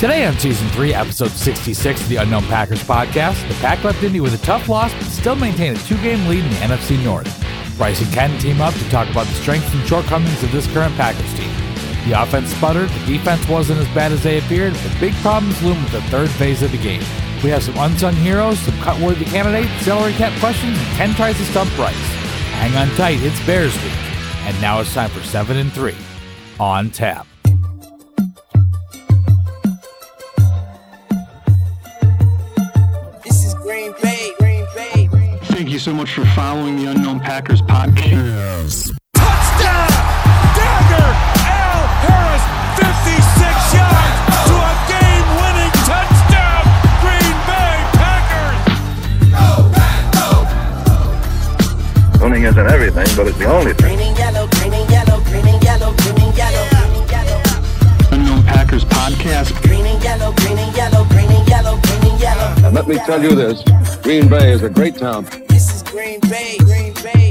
Today on Season 3, Episode 66 of the Unknown Packers podcast, the Pack left Indy with a tough loss but still maintain a two game lead in the NFC North. Brice and Ken team up to talk about the strengths and shortcomings of this current Packers team. The offense sputtered, the defense wasn't as bad as they appeared, but big problems loom with the third phase of the game. We have some unsung heroes, some cut-worthy candidates, salary cap questions, and Ken tries to stump Brice. Hang on tight, it's Bears week. And now it's time for 7 and 3 on tap. Thank you so much for following the Unknown Packers podcast. Touchdown! Dagger! Al Harris, 56 yards to a game-winning touchdown! Green Bay Packers! Winning isn't everything, but it's the only thing. Green and yellow, green and yellow, green and yellow, green and yellow, green and yellow. Unknown Packers podcast. Green and yellow, green and yellow, green and yellow, green and yellow. And let me tell you this Green Bay is a great town. Green Bay, Green Bay.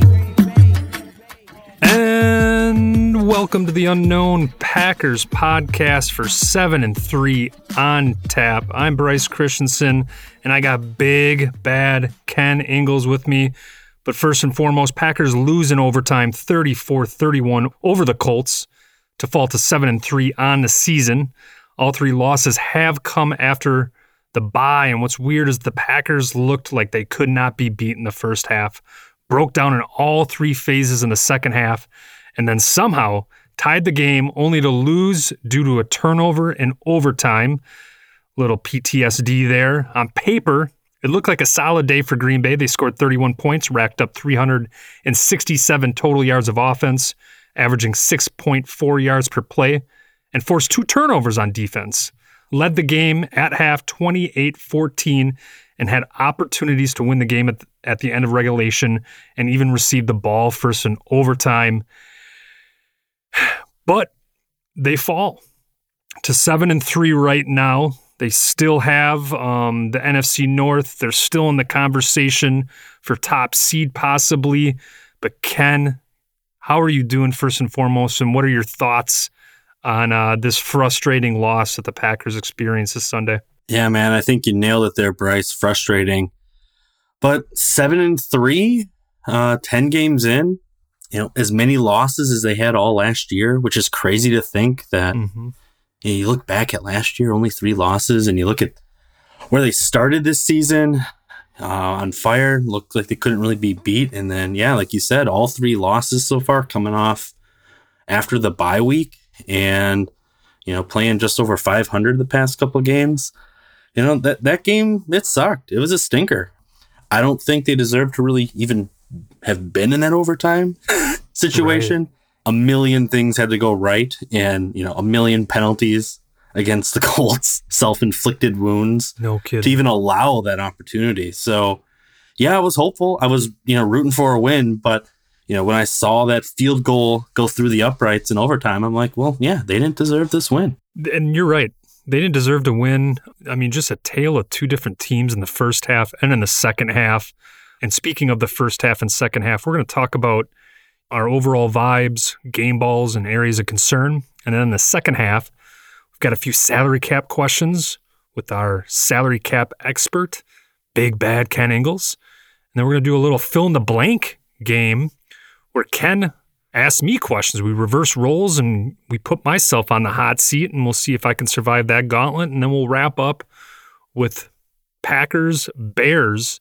And welcome to the Unknown Packers podcast for 7 and 3 on tap. I'm Brice Christensen and I got big bad Ken Ingles with me. But first and foremost, Packers lose in overtime 34-31 over the Colts to fall to 7 and 3 on the season. All three losses have come after the bye and what's weird is the Packers looked like they could not be beat in the first half broke down in all three phases in the second half, and then somehow tied the game only to lose due to a turnover in overtime. Little PTSD there. On paper, it looked like a solid day for Green Bay. They scored 31 points, racked up 367 total yards of offense, averaging 6.4 yards per play, and forced two turnovers on defense. Led the game at half 28 14 and had opportunities to win the game at the, at the end of regulation and even received the ball first in overtime. But they fall to seven and three right now. They still have um, the NFC North. They're still in the conversation for top seed, possibly. But Ken, how are you doing first and foremost? And what are your thoughts on uh, this frustrating loss that the Packers experienced this Sunday? Yeah, man, I think you nailed it there, Brice. Frustrating. But seven and three, uh, 10 games in, you know, as many losses as they had all last year, which is crazy to think that Mm-hmm. you, know, you look back at last year, only three losses, and you look at where they started this season uh, on fire, looked like they couldn't really be beat. And then, yeah, like you said, all three losses so far coming off after the bye week and, you know, playing just over 500 the past couple of games you know that that game it sucked. It was a stinker. I don't think they deserve to really even have been in that overtime situation. A million things had to go right and you know a million penalties against the colts self-inflicted wounds No kidding. to even allow that opportunity. So yeah i was hopeful. I was you know rooting for a win but you know when i saw that field goal go through the uprights in overtime i'm like well yeah they didn't deserve this win And you're right. They didn't deserve to win. I mean, just a tale of two different teams in the first half and in the second half. And speaking of the first half and second half, we're going to talk about our overall vibes, game balls, and areas of concern. And then in the second half, we've got a few salary cap questions with our salary cap expert, Big Bad Ken Ingles. And then we're going to do a little fill in the blank game where Ken asks me questions. We reverse roles and we put myself on the hot seat, and we'll see if I can survive that gauntlet. And then we'll wrap up with Packers Bears.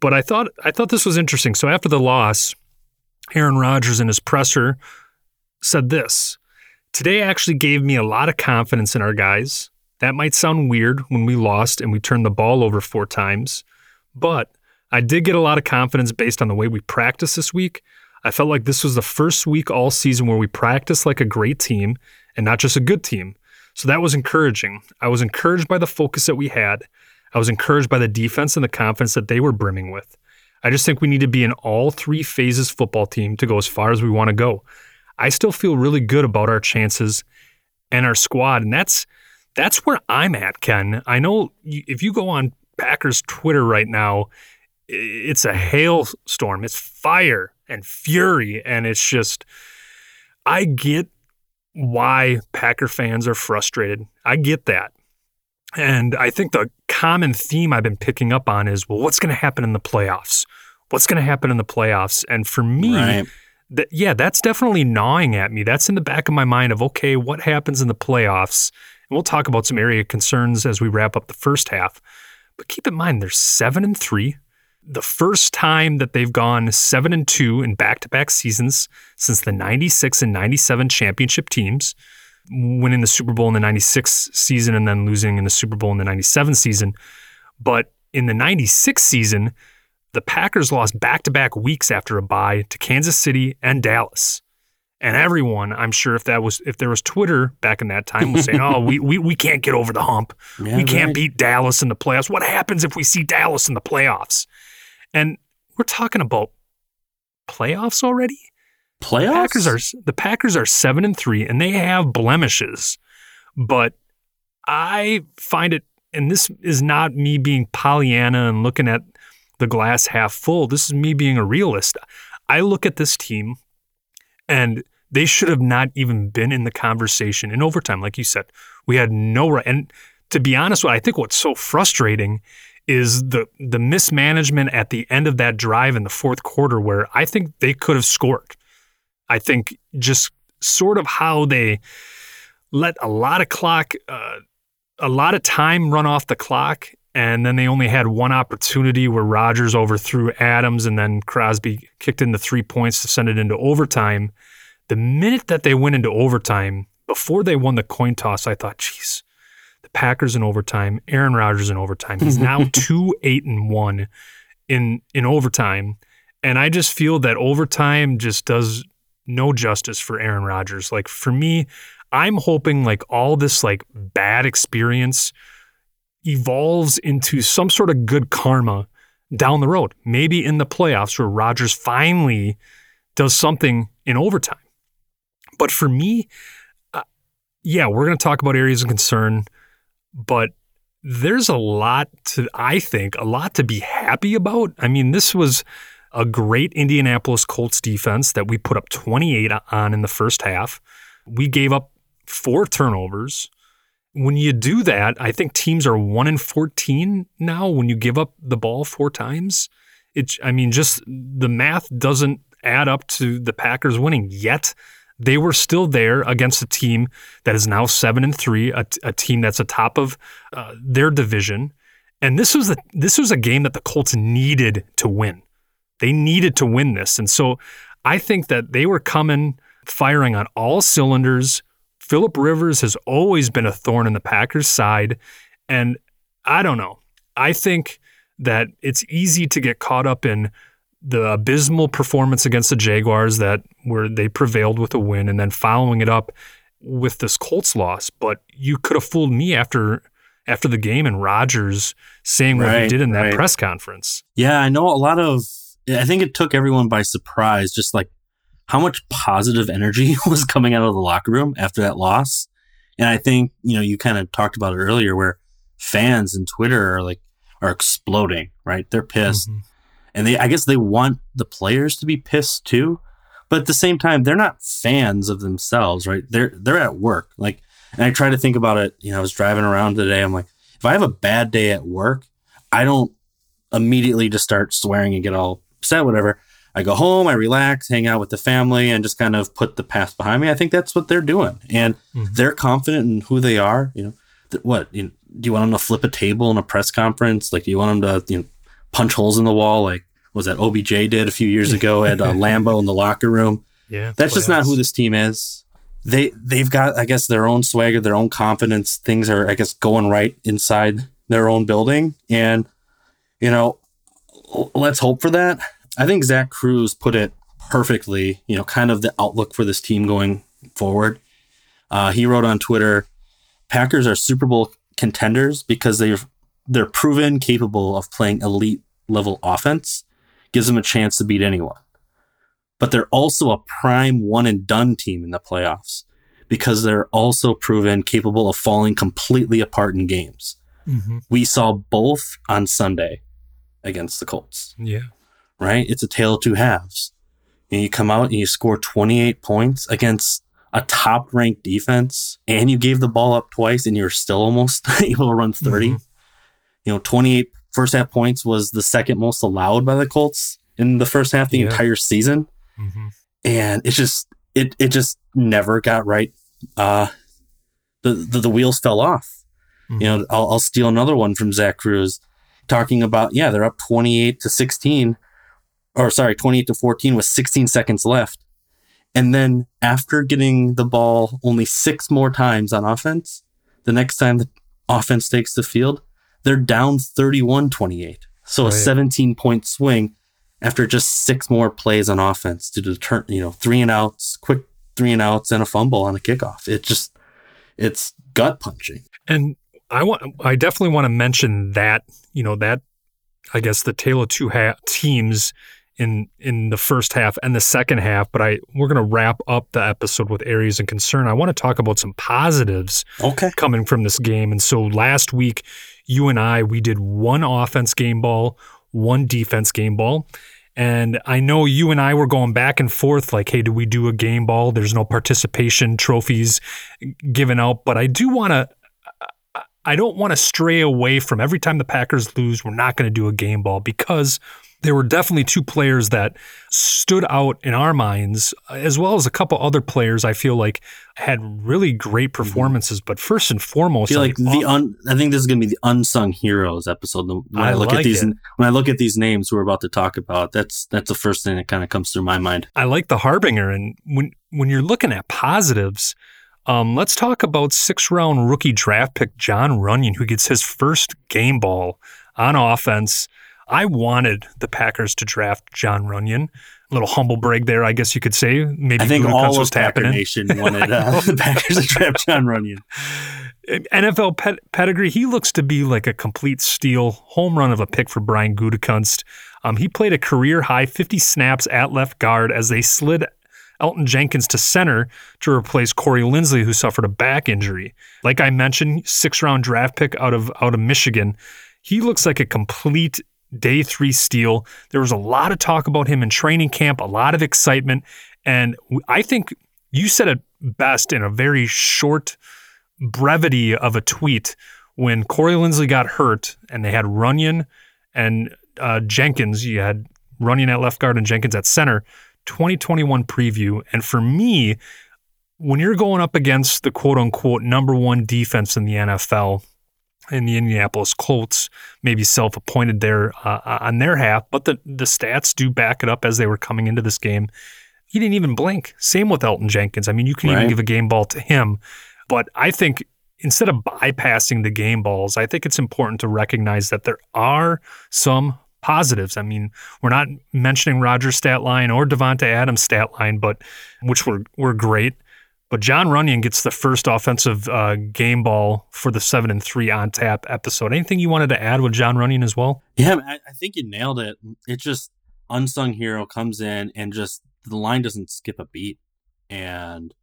But I thought I thought this was interesting. So after the loss, Aaron Rodgers in his presser said this. Today actually gave me a lot of confidence in our guys. That might sound weird when we lost and we turned the ball over four times, but I did get a lot of confidence based on the way we practiced this week. I felt like this was the first week all season where we practiced like a great team and not just a good team. So that was encouraging. I was encouraged by the focus that we had. I was encouraged by the defense and the confidence that they were brimming with. I just think we need to be an all three phases football team to go as far as we want to go. I still feel really good about our chances and our squad, and that's that's where I'm at, Ken. I know if you go on Packers Twitter right now, it's a hailstorm. It's fire and fury, and it's just I get why Packer fans are frustrated. I get that. And I think the common theme I've been picking up on is, well, what's going to happen in the playoffs? What's going to happen in the playoffs? And for me, Right. that yeah, that's definitely gnawing at me. That's in the back of my mind of okay, what happens in the playoffs? And we'll talk about some area concerns as we wrap up the first half. But keep in mind, they're seven and three. The first time that they've gone seven and two in back-to-back seasons since the '96 and '97 championship teams, winning the Super Bowl in the '96 season and then losing in the Super Bowl in the '97 season. But in the '96 season, the Packers lost back to back weeks after a bye to Kansas City and Dallas. And everyone, I'm sure if that was if there was Twitter back in that time was saying, Oh, we we, we can't get over the hump. Yeah, we can't right. beat Dallas in the playoffs. What happens if we see Dallas in the playoffs? And we're talking about playoffs already? Playoffs? Packers are the Packers are seven and three, and they have blemishes. But I find it, and this is not me being Pollyanna and looking at the glass half full. This is me being a realist. I look at this team, and they should have not even been in the conversation in overtime, like you said. We had no right. And to be honest, with you, I think what's so frustrating is the the mismanagement at the end of that drive in the fourth quarter, where I think they could have scored. I think just sort of how they let a lot of clock, uh, a lot of time run off the clock, and then they only had one opportunity where Rodgers overthrew Adams, and then Crosby kicked in the three points to send it into overtime. The minute that they went into overtime, before they won the coin toss, I thought, geez, the Packers in overtime, Aaron Rodgers in overtime. He's now two eight and one in in overtime, and I just feel that overtime just does no justice for Aaron Rodgers. Like for me, I'm hoping like all this like bad experience evolves into some sort of good karma down the road. Maybe in the playoffs where Rodgers finally does something in overtime. But for me, uh, yeah, we're going to talk about areas of concern, but there's a lot to, I think, a lot to be happy about. I mean, this was a great Indianapolis Colts defense that we put up 28 on in the first half. We gave up four turnovers. When you do that, I think teams are 1 in 14 now when you give up the ball four times. It I mean just the math doesn't add up to the Packers winning yet. They were still there against a team that is now 7 and 3, a, a team that's atop of uh, their division. And this was a this was a game that the Colts needed to win. They needed to win this. And so I think that they were coming firing on all cylinders. Philip Rivers has always been a thorn in the Packers' side. And I don't know. I think that it's easy to get caught up in the abysmal performance against the Jaguars that where they prevailed with a win and then following it up with this Colts loss. But you could have fooled me after after the game and Rodgers saying what he did in that right. press conference. Yeah, I know a lot of. I think it took everyone by surprise, just like how much positive energy was coming out of the locker room after that loss. And I think you know you kind of talked about it earlier, where fans and Twitter are like are exploding, right? They're pissed, Mhm. And they I guess they want the players to be pissed too, but at the same time they're not fans of themselves, right? They're they're at work, like. And I try to think about it. You know, I was driving around today. I'm like, if I have a bad day at work, I don't immediately just start swearing and get all upset, whatever. I go home, I relax, hang out with the family, and just kind of put the past behind me. I think that's what they're doing, and mm-hmm. they're confident in who they are. You know, th- what you know, do you want them to flip a table in a press conference? Like, do you want them to you know punch holes in the wall? Like, was that OBJ did a few years ago at uh, Lambeau in the locker room? Yeah, That's just not who this team is. They they've got I guess their own swagger, their own confidence. Things are I guess going right inside their own building, and you know, let's hope for that. I think Zach Kruse put it perfectly. You know, kind of the outlook for this team going forward. Uh, he wrote on Twitter, "Packers are Super Bowl contenders because they're they're proven capable of playing elite level offense. Gives them a chance to beat anyone." but they're also a prime one and done team in the playoffs because they're also proven capable of falling completely apart in games. Mhm. We saw both on Sunday against the Colts, Yeah. right? It's a tale of two halves. And you come out and you score 28 points against a top ranked defense and you gave the ball up twice and you're still almost able to run 30. You know, 28 first half points was the second most allowed by the Colts in the first half the Yeah. entire season. Mhm. And it just it it just never got right. Uh the the, the wheels fell off. You know, I'll, I'll steal another one from Zach Kruse talking about, yeah, they're up 28 to 16 or sorry, 28 to 14 with 16 seconds left. And then after getting the ball only six more times on offense, the next time the offense takes the field, they're down 31 28. So a 17 point swing after just six more plays on offense to deter, you know, three and outs, quick three and outs, and a fumble on a kickoff. It just, it's gut punching. And I want, I definitely want to mention that, you know, that I guess the tale of two ha- teams in in the first half and the second half. But I we're going to wrap up the episode with areas of concern. I want to talk about some positives Okay. coming from this game. And so last week, you and I, we did one offense game ball, one defense game ball. And I know you and I were going back and forth like, hey, do we do a game ball? There's no participation trophies given out. But I do want to, I don't want to stray away from every time the Packers lose, we're not going to do a game ball because there were definitely two players that stood out in our minds, as well as a couple other players I feel like had really great performances. But first and I foremost, feel like the un, I think this is going to be the unsung heroes episode. When I, I look like at these, it. when I look at these names we're about to talk about, that's that's the first thing that kind of comes through my mind. I like the harbinger. And when when you're looking at positives, um, let's talk about six round rookie draft pick Jon Runyan, who gets his first game ball on offense. I wanted the Packers to draft Jon Runyan. A little humble brag there, I guess you could say. Maybe I think all was of Packer. Nation wanted uh, the Packers to draft Jon Runyan. NFL ped- pedigree, he looks to be like a complete steal, home run of a pick for Brian Gutekunst. Um, he played a career high 50 snaps at left guard as they slid Elgton Jenkins to center to replace Corey Linsley, who suffered a back injury. Like I mentioned, six round draft pick out of out of Michigan. He looks like a complete day three steal. There was a lot of talk about him in training camp, a lot of excitement, and I think you said it best in a very short brevity of a tweet when Corey Linsley got hurt and they had Runyan and uh, Jenkins. You had Runyan at left guard and Jenkins at center. 2021 preview. And for me, when you're going up against the quote unquote number one defense in the NFL, in the Indianapolis Colts, maybe self appointed there uh, on their half, but the, the stats do back it up as they were coming into this game. He didn't even blink. Same with Elgton Jenkins. I mean, you can even give a game ball to him. But I think instead of bypassing the game balls, I think it's important to recognize that there are some positives. I mean, we're not mentioning Rodgers' stat line or Davante Adams' stat line, but which were were great. But Jon Runyan gets the first offensive uh, game ball for the seven and three on tap episode. Anything you wanted to add with Jon Runyan as well? Yeah, I, think you nailed it. It just unsung hero comes in and just the line doesn't skip a beat, and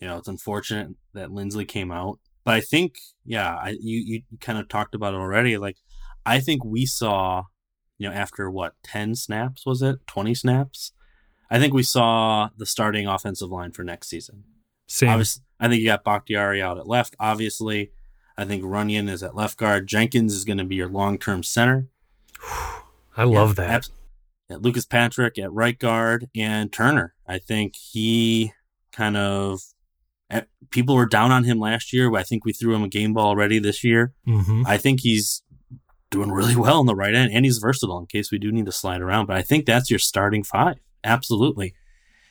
you know it's unfortunate that Linsley came out, but I think yeah, I, you you kind of talked about it already. Like I think we saw, you know, after what ten snaps was it, twenty snaps? I think we saw the starting offensive line for next season. Same. I think you got Bakhtiari out at left, obviously. I think Runyan is at left guard. Jenkins is going to be your long term center. I love Yeah, that. abs- yeah, Lucas Patrick at right guard and Turner. I think he kind of eh, people were down on him last year. but I think we threw him a game ball already this year. hmm I think he's doing really well on the right end, and he's versatile in case we do need to slide around. But I think that's your starting five, absolutely.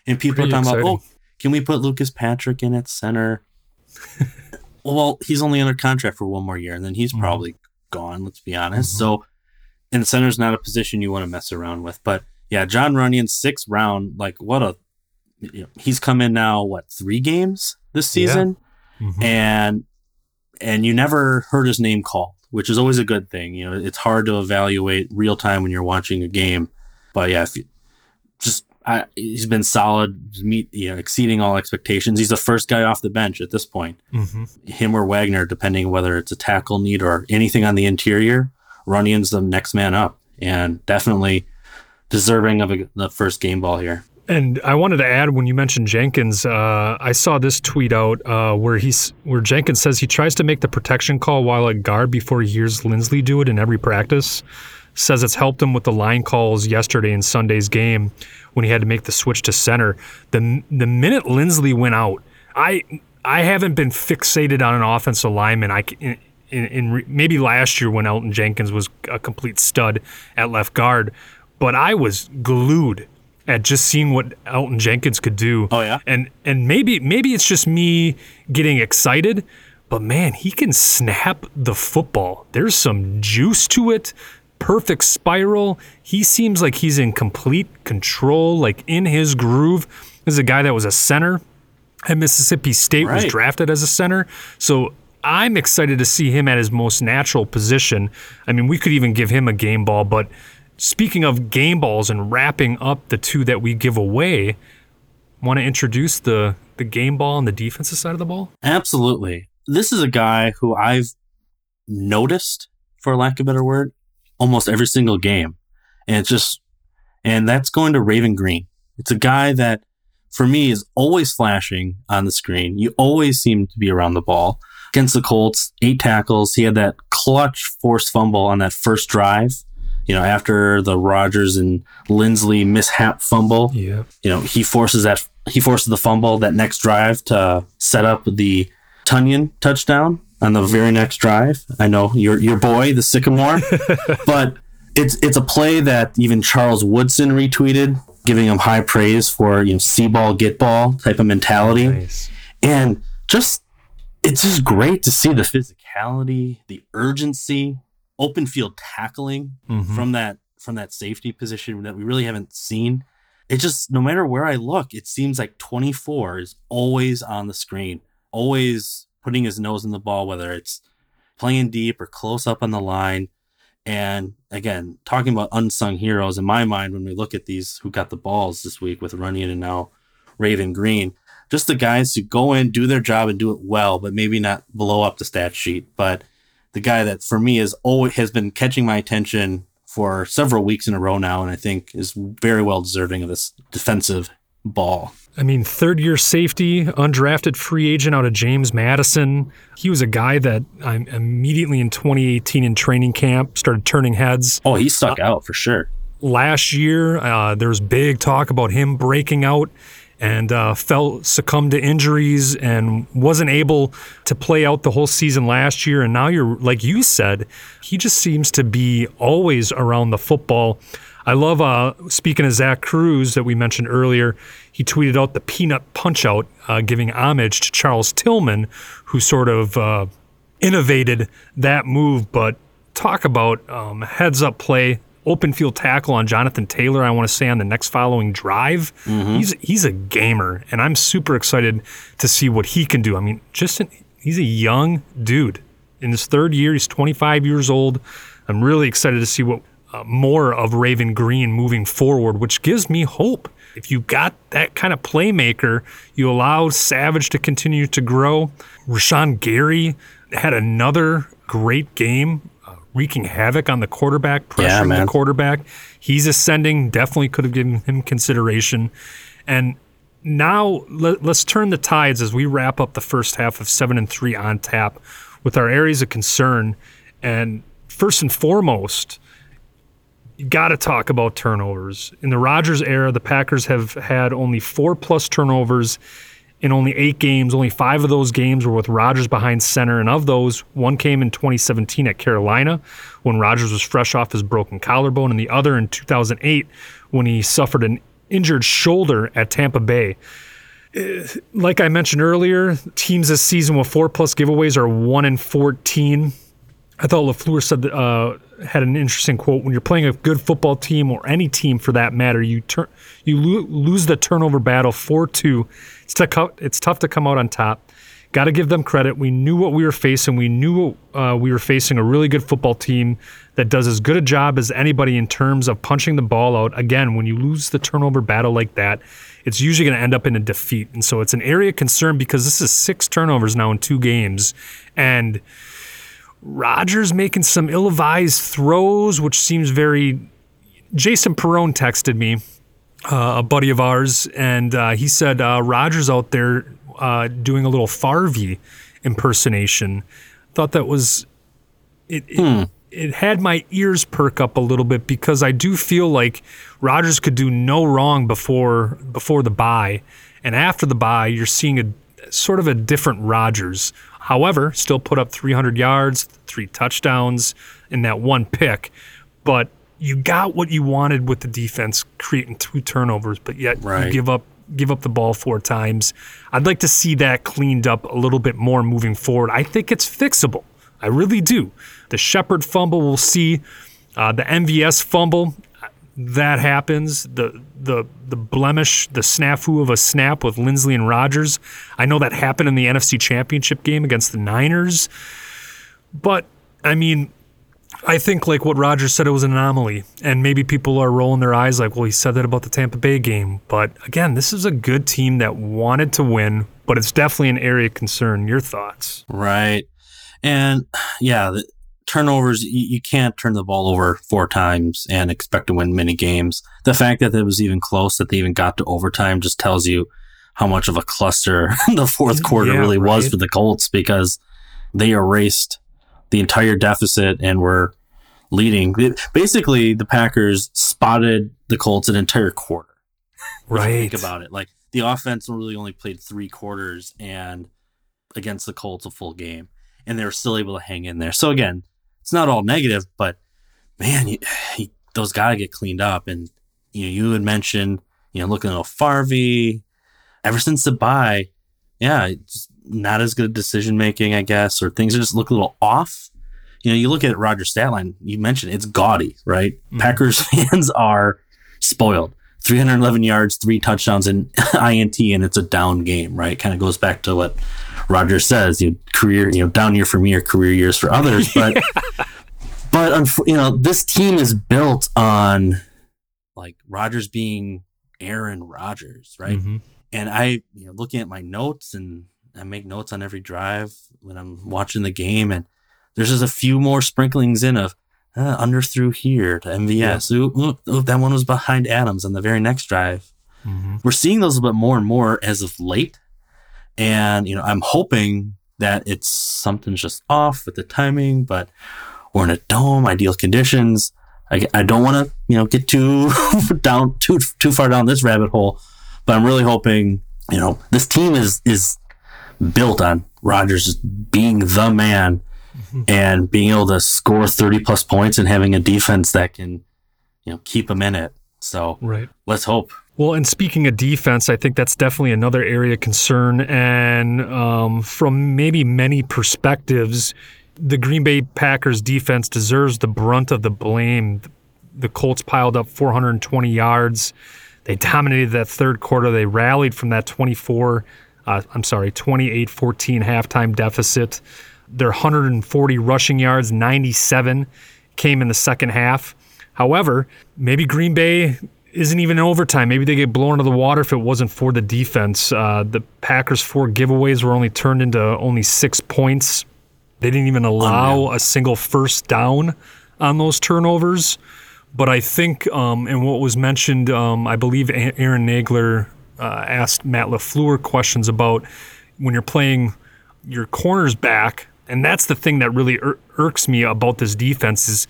And people Pretty are talking about, exciting. oh, can we put Lucas Patrick in at center? well, he's only under contract for one more year, and then he's Mhm. probably gone. Let's be honest. Mhm. So, and center's not a position you want to mess around with. But yeah, Jon Runyan, sixth round, like what a, you know, he's come in now what three games this Yeah. season, Mhm. and and you never heard his name called, which is always a good thing. You know, it's hard to evaluate real time when you're watching a game, but yeah, if you, just I, he's been solid, meet you know, exceeding all expectations. He's the first guy off the bench at this point. Mhm. Him or Wagner, depending whether it's a tackle need or anything on the interior. Runyan's the next man up, and definitely deserving of a, the first game ball here. And I wanted to add when you mentioned Jenkins, uh, I saw this tweet out uh, where he's where Jenkins says he tries to make the protection call while at guard before he hears Linsley do it in every practice. Says it's helped him with the line calls yesterday in Sunday's game when he had to make the switch to center. The the minute Linsley went out, I I haven't been fixated on an offensive lineman. I in, in, in re- maybe last year when Elgton Jenkins was a complete stud at left guard, but I was glued at just seeing what Elgton Jenkins could do. Oh, yeah? and and maybe maybe it's just me getting excited, but man, he can snap the football. There's some juice to it. Perfect spiral. He seems like he's in complete control, like in his groove. This is a guy that was a center at Mississippi State, was drafted as a center. So I'm excited to see him at his most natural position. I mean, we could even give him a game ball, but speaking of game balls and wrapping up the two that we give away, want to introduce the the game ball on the defensive side of the ball? Absolutely. This is a guy who I've noticed, for lack of a better word, almost every single game. And it's just, and that's going to Raven Greene. It's a guy that, for me, is always flashing on the screen. You always seem to be around the ball. Against the Colts, eight tackles. He had that clutch forced fumble on that first drive. You know, after the Rodgers and Linsley mishap fumble Yeah. you know, he forces that he forces the fumble that next drive to set up the Tonyan touchdown on the very next drive. I know your your boy, the Sycamore, but it's it's a play that even Charles Woodson retweeted, giving him high praise for you know see ball get ball type of mentality, Nice. and just it's just great to see the physicality, the urgency, open field tackling Mhm. from that from that safety position that we really haven't seen. It just no matter where I look, it seems like 24 is always on the screen, always putting his nose in the ball, whether it's playing deep or close up on the line. And again, talking about unsung heroes in my mind when we look at these who got the balls this week with Runyan and now Raven Greene, just the guys who go in, do their job, and do it well, but maybe not blow up the stat sheet. But the guy that for me is always has been catching my attention for several weeks in a row now, and I think is very well deserving of this defensive ball. I mean, third year safety, undrafted free agent out of James Madison. He was a guy that I immediately in 2018 in training camp started turning heads. Oh, he stuck out for sure. last year. Uh, there was big talk about him breaking out and uh, fell succumbed to injuries and wasn't able to play out the whole season last year. And now you're like you said, he just seems to be always around the football. I love uh, speaking of Zach Kruse that we mentioned earlier. He tweeted out the peanut punch out, uh, giving homage to Charles Tillman, who sort of uh, innovated that move. But talk about um, heads up play, open field tackle on Jonathan Taylor. I want to say on the next following drive. He's he's a gamer, and I'm super excited to see what he can do. I mean, just an, he's a young dude in his third year. He's 25 years old. I'm really excited to see what uh, more of Raven Greene moving forward, which gives me hope. If you got that kind of playmaker, you allow Savage to continue to grow. Rashan Gary had another great game, uh, wreaking havoc on the quarterback, Yeah, pressuring man. the quarterback. He's ascending. Definitely could have given him consideration. And now let, us turn the tides as we wrap up the first half of seven and three on tap with our areas of concern. And first and foremost, you got to talk about turnovers. In the Rodgers era, the Packers have had only four plus turnovers in only eight games. Only five of those games were with Rodgers behind center, and of those, one came in 2017 at Carolina when Rodgers was fresh off his broken collarbone, and the other in 2008 when he suffered an injured shoulder at Tampa Bay. Uh, Like I mentioned earlier, teams this season with four plus giveaways are one in 14. I thought LaFleur said that, uh, had an interesting quote. When you're playing a good football team or any team for that matter, you turn you lo- lose the turnover battle four two. It's tough. It's tough to come out on top. Got to give them credit. We knew what we were facing. We knew uh, we were facing a really good football team that does as good a job as anybody in terms of punching the ball out. Again, when you lose the turnover battle like that, it's usually going to end up in a defeat. And so it's an area of concern because this is six turnovers now in two games, and Rodgers making some ill-advised throws, which seems very. Jason Perone texted me uh, a buddy of ours, and uh, he said uh, Rodgers out there uh, doing a little Farvey impersonation. Thought that was it. it it had my ears perk up a little bit because I do feel like Rodgers could do no wrong before before the bye, and after the bye, you're seeing a sort of a different Rodgers. However, still put up 300 yards, three touchdowns, and that one pick, but you got what you wanted with the defense, creating two turnovers, but yet Right. you give up give up the ball four times. I'd like to see that cleaned up a little bit more moving forward. I think it's fixable. I really do. The Shepherd fumble, we'll see. Uh, the MVS fumble, that happens. The the the blemish, the snafu of a snap with Linsley and Rodgers. I know that happened in the NFC Championship game against the Niners. But I mean, I think like what Rodgers said, it was an anomaly, and maybe people are rolling their eyes like, well, he said that about the Tampa Bay game. But again, this is a good team that wanted to win, but it's definitely an area of concern. Your thoughts? Right. And yeah, the turnovers, you, you can't turn the ball over four times and expect to win many games. The fact that it was even close, that they even got to overtime, just tells you how much of a cluster the fourth quarter Yeah, really was for the Colts because they erased the entire deficit and were leading. Basically, the Packers spotted the Colts an entire quarter. You Think about it. Like the offense really only played three quarters and against the Colts a full game, and they were still able to hang in there. So again, it's not all negative, but man, you, you, those got to get cleaned up. And you know, you had mentioned, you know, looking at Farvey, ever since the bye, yeah, it's not as good decision making, I guess, or things just look a little off. You know, you look at Roger Statline, you mentioned it's gaudy, right? Mm-hmm. Packers fans are spoiled. 311 yards, three touchdowns, and INT, and it's a down game, right? Kind of goes back to what Rodgers says, you know, career, you know, down year for me or career years for others. But, but you know, this team is built on like Rodgers being Aaron Rodgers, right? Mhm. And I, you know, looking at my notes and I make notes on every drive when I'm watching the game, and there's just a few more sprinklings in of uh, under through here to MVS. Ooh, ooh, ooh, that one was behind Adams on the very next drive. We're seeing those a bit more and more as of late, and you know, I'm hoping that it's something's just off with the timing, but we're in a dome, ideal conditions. I, I don't want to, you know, get too down too too far down this rabbit hole, but I'm really hoping, you know, this team is is built on Rodgers just being the man mm-hmm. and being able to score 30 plus points and having a defense that can, you know, keep him in it. So Right. let's hope. Well, and speaking of defense, I think that's definitely another area of concern. And um, from maybe many perspectives, the Green Bay Packers defense deserves the brunt of the blame. The Colts piled up 420 yards. They dominated that third quarter. They rallied from that 24, uh, I'm sorry, 28 14 halftime deficit. Their 140 rushing yards, 97 came in the second half. However, maybe Green Bay isn't even in overtime. Maybe they get blown into the water if it wasn't for the defense. Uh, the Packers' four giveaways were only turned into only six points. They didn't even allow a single first down on those turnovers. But I think, um, and what was mentioned, um, I believe Aaron Nagler uh, asked Matt LaFleur questions about when you're playing your corners back, and that's the thing that really ir- irks me about this defense is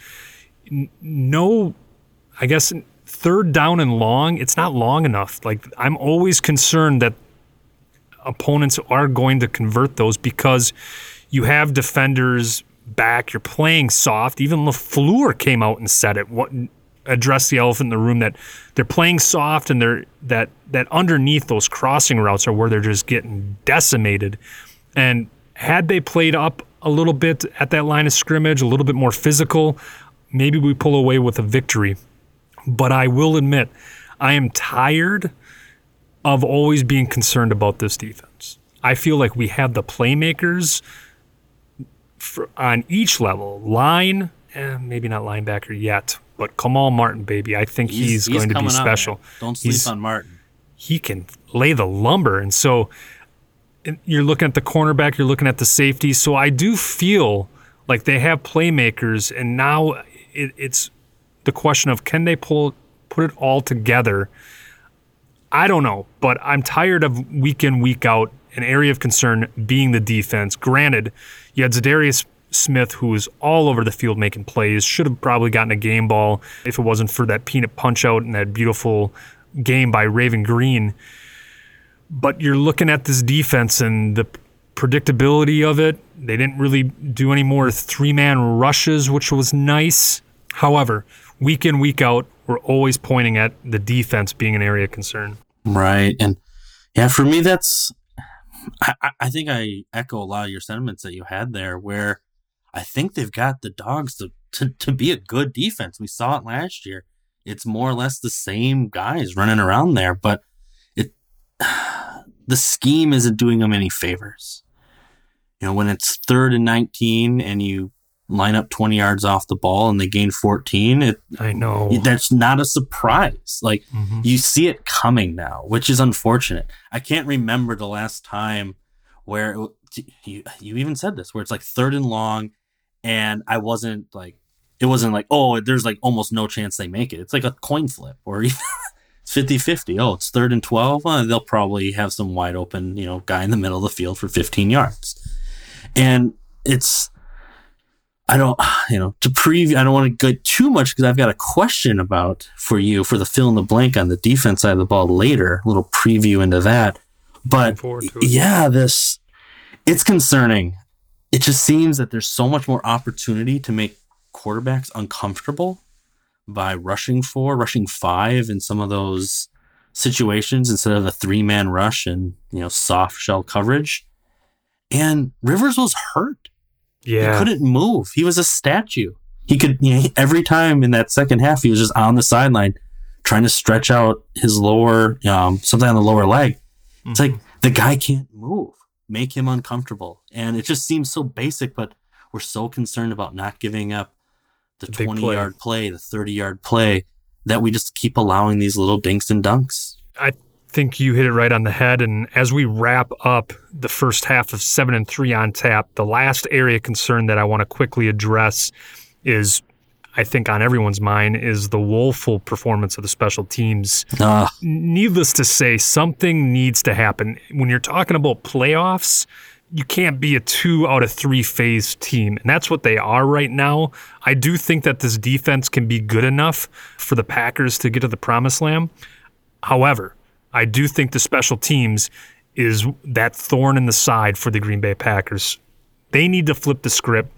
n- no, I guess third down and long, it's not long enough. Like I'm always concerned that opponents are going to convert those because you have defenders back. You're playing soft. Even LaFleur came out and said it. What addressed the elephant in the room that they're playing soft and they're that that underneath those crossing routes are where they're just getting decimated. And had they played up a little bit at that line of scrimmage, a little bit more physical, maybe we pull away with a victory. But I will admit, I am tired of always being concerned about this defense. I feel like we have the playmakers for, on each level. Line, eh, maybe not linebacker yet, but Kamal Martin, baby, I think he's, going to be special. man. Don't sleep He's- on Martin. he can lay the lumber. And so you're looking at the cornerback, you're looking at the safety. So I do feel like they have playmakers, and now it, it's the question of can they pull put it all together I don't know, but I'm tired of week in, week out, an area of concern being the defense. Granted, you had Za'Darius Smith, who was all over the field making plays, should have probably gotten a game ball if it wasn't for that peanut punch out and that beautiful game by Raven Greene. But you're looking at this defense and the predictability of it. They didn't really do any more three man rushes, which was nice. However, week in, week out, we're always pointing at the defense being an area of concern. Right. And yeah, for me, that's, I, I- think I echo a lot of your sentiments that you had there, where I think they've got the dogs to, to, to be a good defense. We saw it last year. It's more or less the same guys running around there, but it, the scheme isn't doing them any favors. You know, when it's third and 19 and you line up 20 yards off the ball and they gain 14, it, I know. that's not a surprise. Like Mhm. you see it coming now, which is unfortunate. I can't remember the last time where it, you you even said this where it's like third and long, and I wasn't like it wasn't like oh there's like almost no chance they make it. It's like a coin flip or even it's 50-50. Oh, it's third and twelve. Uh, they'll probably have some wide open you know guy in the middle of the field for 15 yards, and it's I don't, you know, to preview, I don't want to get too much because I've got a question about for you for the fill in the blank on the defense side of the ball later, a little preview into that. But forward to it. yeah, this, it's concerning. It just seems that there's so much more opportunity to make quarterbacks uncomfortable by rushing four, rushing five in some of those situations instead of a three man rush and, you know, soft shell coverage. And Rivers was hurt. He Yeah. couldn't move. He was a statue. He could you know, every time in that second half, he was just on the sideline trying to stretch out his lower, um, something on the lower leg. It's like the guy can't move. Make him uncomfortable, and it just seems so basic. But we're so concerned about not giving up the The big twenty play. yard play, the thirty yard play, that we just keep allowing these little dinks and dunks. I think you hit it right on the head. And as we wrap up the first half of seven and three on tap, the last area of concern that I want to quickly address is, I think on everyone's mind, is the woeful performance of the special teams. Uh, Needless to say, something needs to happen. When you're talking about playoffs, you can't be a two out of three phase team. And that's what they are right now. I do think that this defense can be good enough for the Packers to get to the promised land. However, I do think the special teams is that thorn in the side for the Green Bay Packers. They need to flip the script.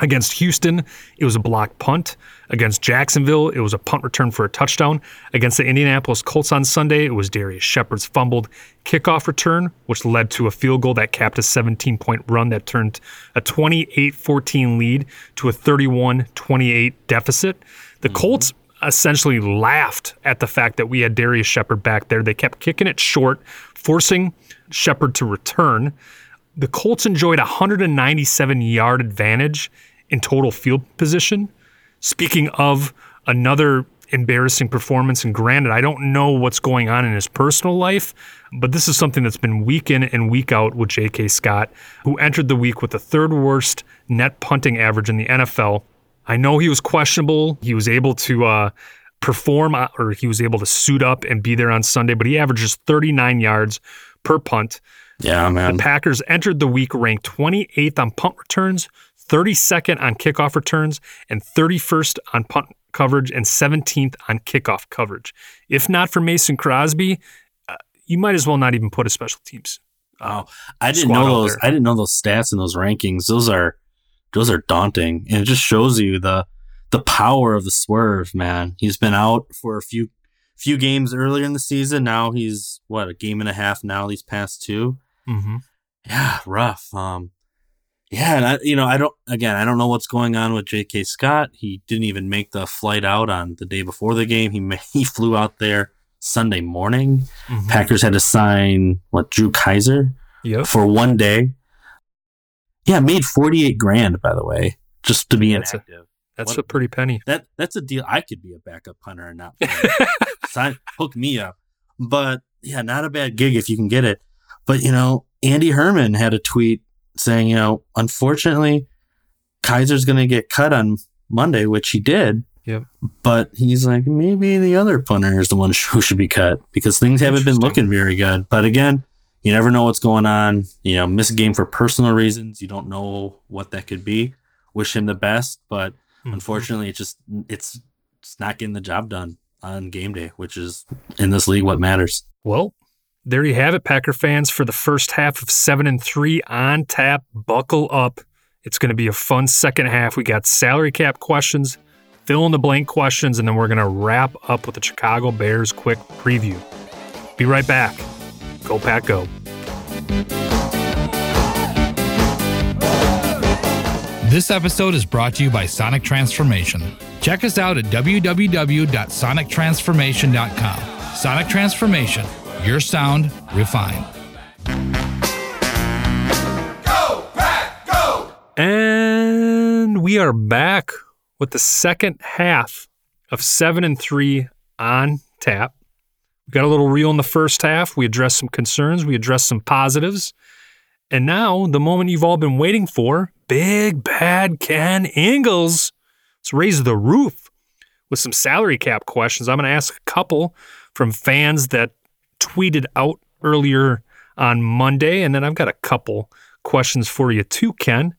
Against Houston, it was a block punt. Against Jacksonville, it was a punt return for a touchdown. Against the Indianapolis Colts on Sunday, it was Darrius Shepherd's fumbled kickoff return, which led to a field goal that capped a 17 point run that turned a 28 14 lead to a 31 28 deficit. The mm-hmm. Colts essentially laughed at the fact that we had Darrius Shepherd back there. They kept kicking it short, forcing Shepherd to return. The Colts enjoyed a 197 yard advantage in total field position. Speaking of another embarrassing performance, and granted, I don't know what's going on in his personal life, but this is something that's been week in and week out with J.K. Scott, who entered the week with the third worst net punting average in the NFL. I know he was questionable. He was able to uh, perform, uh, or he was able to suit up and be there on Sunday, but he averages 39 yards per punt. yeah, man. The Packers entered the week ranked 28th on punt returns, 32nd on kickoff returns, and 31st on punt coverage and 17th on kickoff coverage. If not for Mason Crosby, uh, you might as well not even put a special teams. Oh, I didn't know those. I didn't know those stats and those rankings. Those are those are daunting, and it just shows you the the power of the swerve. Man, he's been out for a few few games earlier in the season. Now he's what a game and a half now. These past two, Mm-hmm. yeah, rough. Um, yeah, and I, you know, I don't. Again, I don't know what's going on with J.K. Scott. He didn't even make the flight out on the day before the game. He he flew out there Sunday morning. Mm-hmm. Packers had to sign what Drew Kaser Yep. for one day. Yeah, made forty eight grand by the way, just to be That's a- That's What- a pretty penny. that that's a deal. I could be a backup punter and not. Sign, hook me up. But yeah, not a bad gig if you can get it. But you know, Andy Herman had a tweet saying, you know, unfortunately, Kaser's going to get cut on Monday, which he did. Yep. But he's like, maybe the other punter is the one who should be cut because things haven't been looking very good. But again, you never know what's going on. You know, miss a game for personal reasons. You don't know what that could be. Wish him the best, but mm-hmm. unfortunately, it just it's it's not getting the job done on game day, which is in this league what matters. Well, there you have it, Packer fans, for the first half of seven and three on tap. Buckle up. It's going to be a fun second half. We got salary cap questions, fill in the blank questions, and then we're going to wrap up with the Chicago Bears quick preview. Be right back. Go Pack Go. This episode is brought to you by Sonic Transformation. Check us out at www.sonictransformation.com. Sonic Transformation, your sound refined. Go Pack Go! And we are back with the second half of seven and three on tap. We got a little real in the first half. We addressed some concerns, we addressed some positives. And now, the moment you've all been waiting for Big Bad Ken Ingalls. Let's raise the roof with some salary cap questions. I'm going to ask a couple from fans that tweeted out earlier on Monday. And then I've got a couple questions for you too, Ken.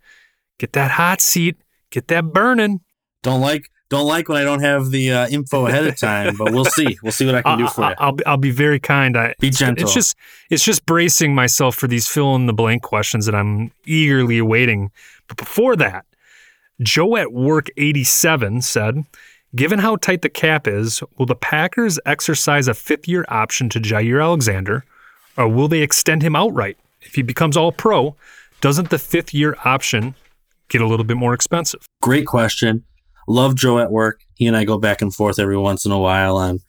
Get that hot seat, get that burning. Don't like don't like when I don't have the uh, info ahead of time, but we'll see. We'll see what I can do for you. I'll, I'll be very kind. I, Be gentle. It's just it's just bracing myself for these fill in the blank questions that I'm eagerly awaiting. But before that, Joe at Work 87 said, Given how tight the cap is, will the Packers exercise a fifth year option to Jaire Alexander, or will they extend him outright? If he becomes all pro, doesn't the fifth year option get a little bit more expensive? Great question. Love Joe at work. He and I go back and forth every once in a while on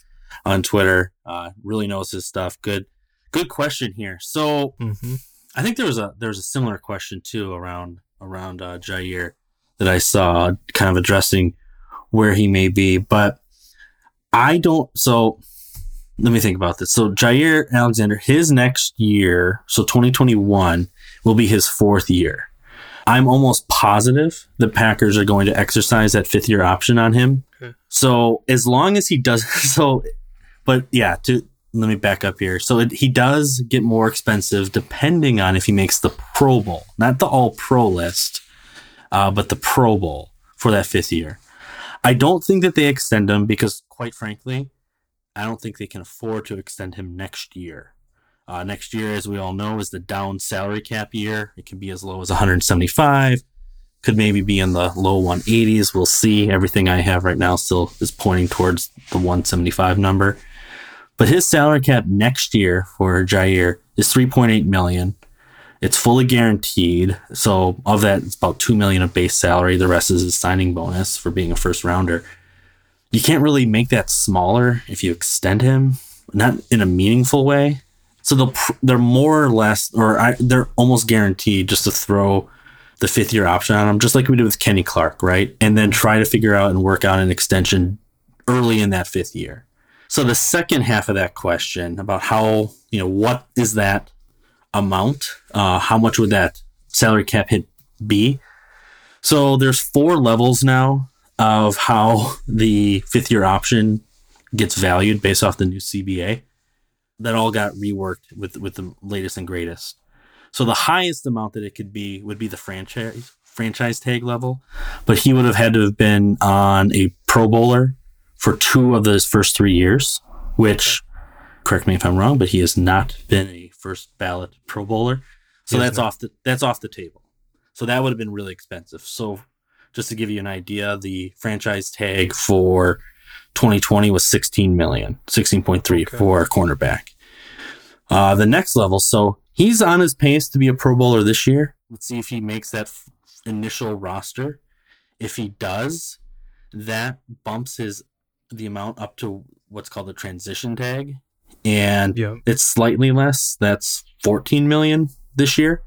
on Twitter. Uh, really knows his stuff. Good, good question here. So Mm-hmm. I think there was a there was a similar question too around around uh, Jaire that I saw kind of addressing where he may be, but I don't. So let me think about this. So Jaire Alexander, his next year, so 2021, will be his fourth year. I'm almost positive the Packers are going to exercise that fifth year option on him. So as long as he does, so, but yeah, to let me back up here. So it, he does get more expensive depending on if he makes the Pro Bowl, not the All Pro list, uh, but the Pro Bowl for that fifth year. I don't think that they extend him because, quite frankly, I don't think they can afford to extend him next year. Uh, next year, as we all know, is the down salary cap year. It can be as low as 175, could maybe be in the low 180s. We'll see. Everything I have right now still is pointing towards the 175 number. But his salary cap next year for Jaire is 3.8 million. It's fully guaranteed. So of that, it's about two million of base salary. The rest is a signing bonus for being a first rounder. You can't really make that smaller if you extend him, not in a meaningful way. So they'll they're more or less, or I, they're almost guaranteed just to throw the fifth year option on them, just like we did with Kenny Clark, right? And then try to figure out and work out an extension early in that fifth year. So the second half of that question about how you know what is that amount? Uh, how much would that salary cap hit be? So there's four levels now of how the fifth year option gets valued based off the new CBA. That all got reworked with with the latest and greatest. So the highest amount that it could be would be the franchise franchise tag level, but he would have had to have been on a Pro Bowler for two of those first three years, which correct me if I'm wrong, but he has not been a first ballot Pro Bowler. So that's not. off the that's off the table. So that would have been really expensive. So just to give you an idea, the franchise tag for 2020 was 16 million, 16.3 Okay. for a cornerback. Uh, the next level, so he's on his pace to be a Pro Bowler this year. Let's see if he makes that f- initial roster. If he does, that bumps his the amount up to what's called the transition tag, and it's slightly less. That's 14 million this year.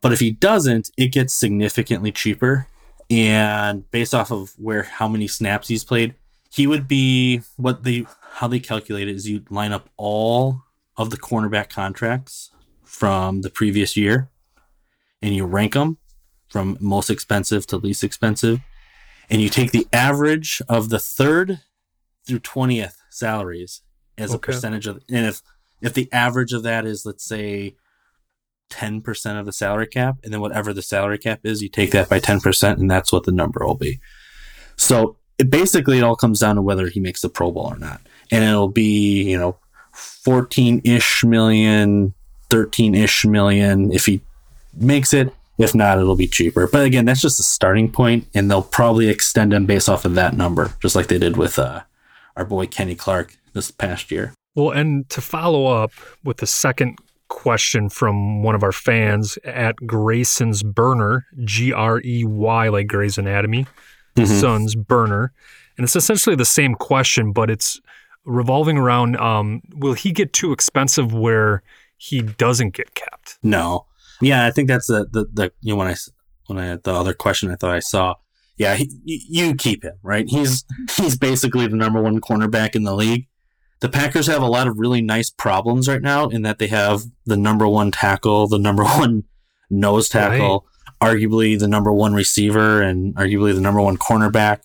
But if he doesn't, it gets significantly cheaper. And based off of where how many snaps he's played, he would be what they how they calculate it is you line up all of the cornerback contracts from the previous year and you rank them from most expensive to least expensive and you take the average of the third through 20th salaries as a percentage of and if if the average of that is let's say 10% of the salary cap and then whatever the salary cap is you take that by 10% and that's what the number will be. So it basically it all comes down to whether he makes the pro bowl or not. And it'll be you know 14-ish million 13-ish million. If he makes it if not it'll be cheaper. But again that's just a starting point and they'll probably extend him based off of that number just like they did with uh, our boy kenny clark this past year. Well, and to follow up with the second question from one of our fans at Grayson's Burner, G R E Y, like Grey's Anatomy, Son's Burner. And it's essentially the same question, but it's revolving around um, will he get too expensive where he doesn't get kept? No. Yeah, I think that's the the, the you know when I when I the other question I thought I saw. Yeah, he, you keep him right. He's he's basically the number one cornerback in the league. The Packers have a lot of really nice problems right now in that they have the number one tackle, the number one nose tackle, arguably the number one receiver, and arguably the number one cornerback,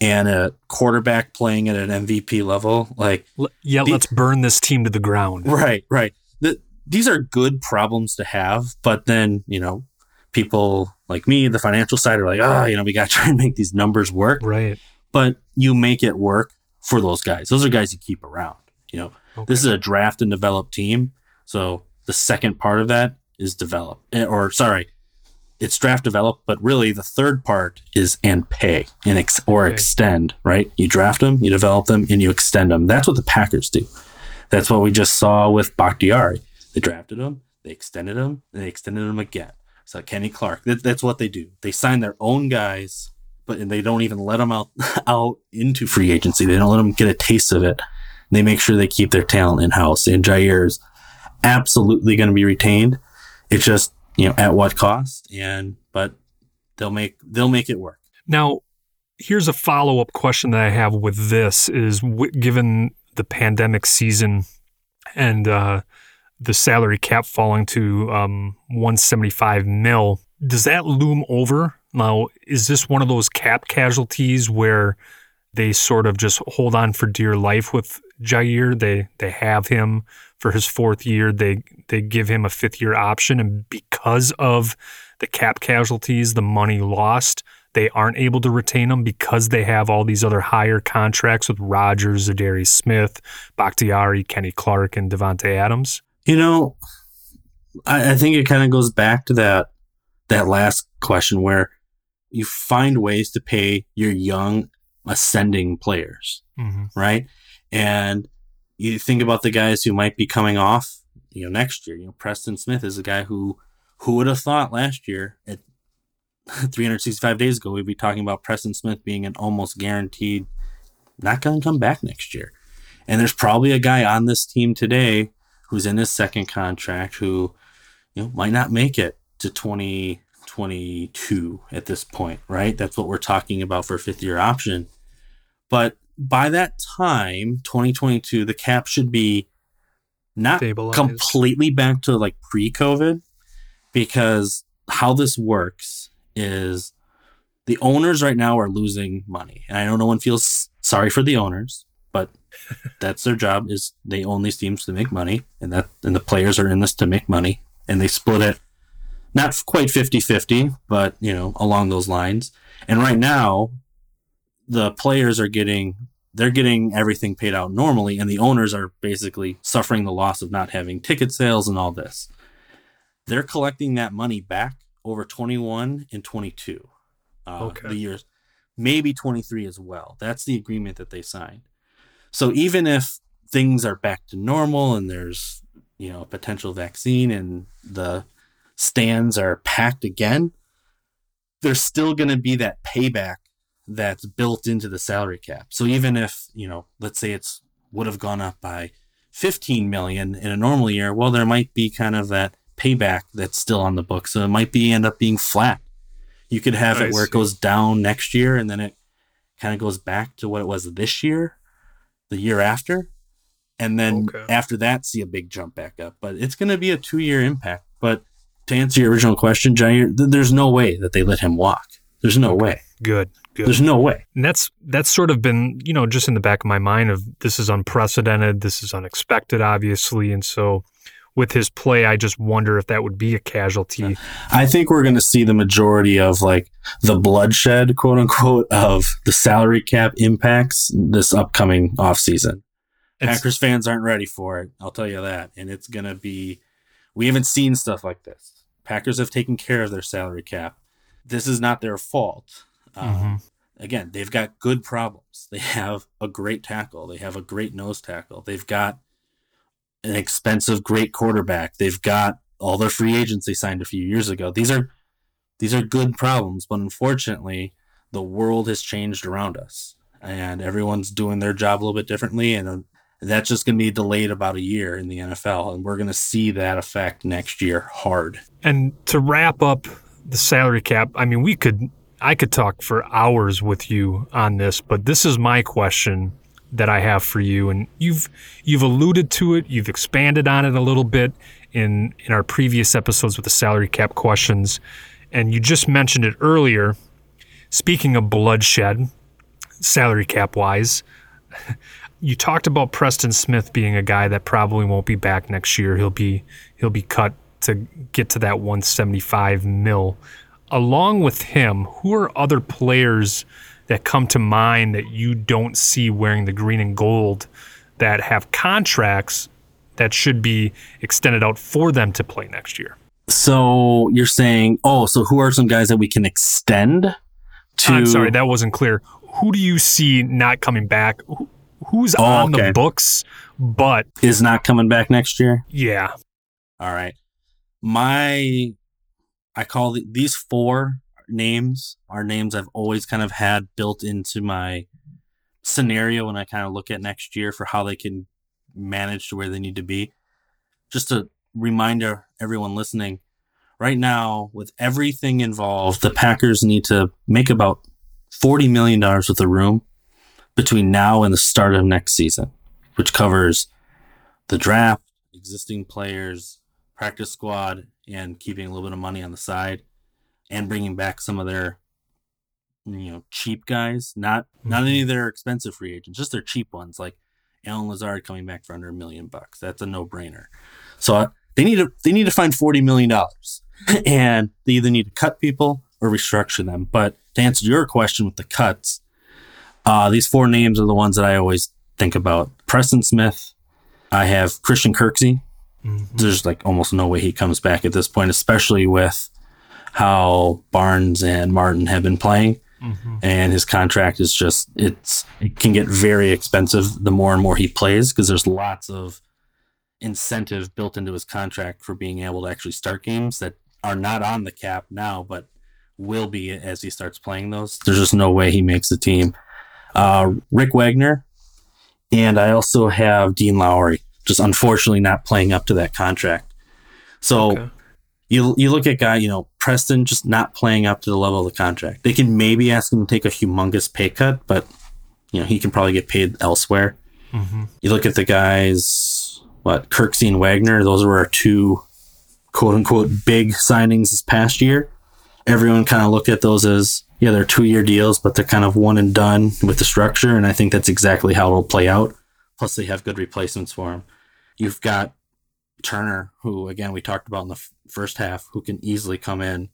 and a quarterback playing at an MVP level. Like yeah, The- let's burn this team to the ground. Right, right. The, these are good problems to have, but then, you know, people like me, the financial side, are like, ah, you know, we got to try and make these numbers work. Right. But you make it work for those guys. Those are guys you keep around. You know, this is a draft and develop team. So the second part of that is develop, eh, or sorry, it's draft develop, but really the third part is and pay and ex- or extend. Right? You draft them, you develop them, and you extend them. That's what the Packers do. That's what we just saw with Bakhtiari. They drafted him, they extended him, and they extended him again. So Kenny Clark, that, that's what they do. They sign their own guys, but and they don't even let them out out into free agency. They don't let them get a taste of it. They make sure they keep their talent in house. And Jaire's absolutely going to be retained. It's just you know at what cost, and but they'll make they'll make it work. Now, here's a follow up question that I have with this: is w- given the pandemic season and uh, the salary cap falling to um, 175 mil, does that loom over? Now, is this one of those cap casualties where they sort of just hold on for dear life with Jaire? They they have him for his fourth year. They they give him a fifth year option, and because of the cap casualties, the money lost, they aren't able to retain him because they have all these other higher contracts with Rodgers, Za'Darius Smith, Bakhtiari, Kenny Clark, and Davante Adams. You know, I, I think it kind of goes back to that that last question where you find ways to pay your young ascending players, Mm-hmm. right? And you think about the guys who might be coming off, you know, next year. You know, Preston Smith is a guy who who would have thought last year at 365 days ago we'd be talking about Preston Smith being an almost guaranteed not going to come back next year. And there's probably a guy on this team today who's in his second contract who you know might not make it to 2022 at this point, right? That's what we're talking about for fifth year option. But by that time, 2022, the cap should be not Stabilized. completely back to like pre-COVID because how this works is the owners right now are losing money. And I know no one feels sorry for the owners, but that's their job is they own these teams to make money and that and the players are in this to make money and they split it not quite 50-50, but you know, along those lines. And right now the players are getting they're getting everything paid out normally and the owners are basically suffering the loss of not having ticket sales and all this. They're collecting that money back over 21 and 22. Uh, Okay. The years, maybe 23 as well. That's the agreement that they signed. So even if things are back to normal and there's, you know, a potential vaccine and the stands are packed again, there's still going to be that payback that's built into the salary cap. So even if, you know, let's say it's would have gone up by 15 million in a normal year, well, there might be kind of that payback that's still on the book. So it might be end up being flat. You could have I it where it goes down next year and then it kind of goes back to what it was this year, the year after. And then Okay. after that, see a big jump back up. But it's going to be a two year impact. But to answer your original question, Jaire, th- there's no way that they let him walk. There's no way. Good, Good. There's no way. And that's that's sort of been, you know, just in the back of my mind of this is unprecedented, this is unexpected, obviously. And so with his play, I just wonder if that would be a casualty. I think we're going to see the majority of like the bloodshed, quote unquote, of the salary cap impacts this upcoming offseason. It's- Packers fans aren't ready for it. I'll tell you that. And it's going to be, we haven't seen stuff like this. Packers have taken care of their salary cap. This is not their fault. Um, Again, they've got good problems. They have a great tackle. They have a great nose tackle. They've got an expensive, great quarterback. They've got all their free agents they signed a few years ago. These are these are good problems, but unfortunately, the world has changed around us, and everyone's doing their job a little bit differently, and uh, that's just going to be delayed about a year in the NFL, and we're going to see that effect next year hard. And to wrap up the salary cap, I mean, we could, I could talk for hours with you on this, but this is my question that I have for you, and you've you've alluded to it, you've expanded on it a little bit in in our previous episodes with the salary cap questions, and you just mentioned it earlier. Speaking of bloodshed, salary cap wise, you talked about Preston Smith being a guy that probably won't be back next year. He'll be he'll be cut to get to that 175 mil. Along with him, who are other players that come to mind that you don't see wearing the green and gold that have contracts that should be extended out for them to play next year? So you're saying, oh, so who are some guys that we can extend to? I'm sorry, that wasn't clear. Who do you see not coming back? Who's Oh, on okay. the books? But is not coming back next year. yeah, All right. My, I call the, these four names are names I've always kind of had built into my scenario when I kind of look at next year for how they can manage to where they need to be. Just a reminder, everyone listening, right now, with everything involved, the Packers need to make about $40 million with of room between now and the start of next season, which covers the draft, existing players, practice squad, and keeping a little bit of money on the side, and bringing back some of their, you know, cheap guys. Not not any of their expensive free agents, just their cheap ones, like Allen Lazard coming back for under a million bucks. That's a no brainer. So uh, they need to they need to find forty million dollars, and they either need to cut people or restructure them. But to answer your question with the cuts, uh, these four names are the ones that I always think about. Preston Smith. I have Christian Kirksey. There's like almost no way he comes back at this point, especially with how Barnes and Martin have been playing. And his contract is just it's it can get very expensive the more and more he plays because there's lots of incentive built into his contract for being able to actually start games that are not on the cap now, but will be as he starts playing those. There's just no way he makes the team. Uh, Rick Wagner, and I also have Dean Lowry, just unfortunately not playing up to that contract. So Okay. you you look at guy, you know, Preston just not playing up to the level of the contract. They can maybe ask him to take a humongous pay cut, but you know he can probably get paid elsewhere. Mm-hmm. You look at the guys, what Kirksey and Wagner. Those were our two quote unquote big signings this past year. Everyone kind of looked at those as yeah, they're two year deals, but they're kind of one and done with the structure, and I think that's exactly how it'll play out. Plus, they have good replacements for him. You've got Turner, who again we talked about in the f- first half, who can easily come in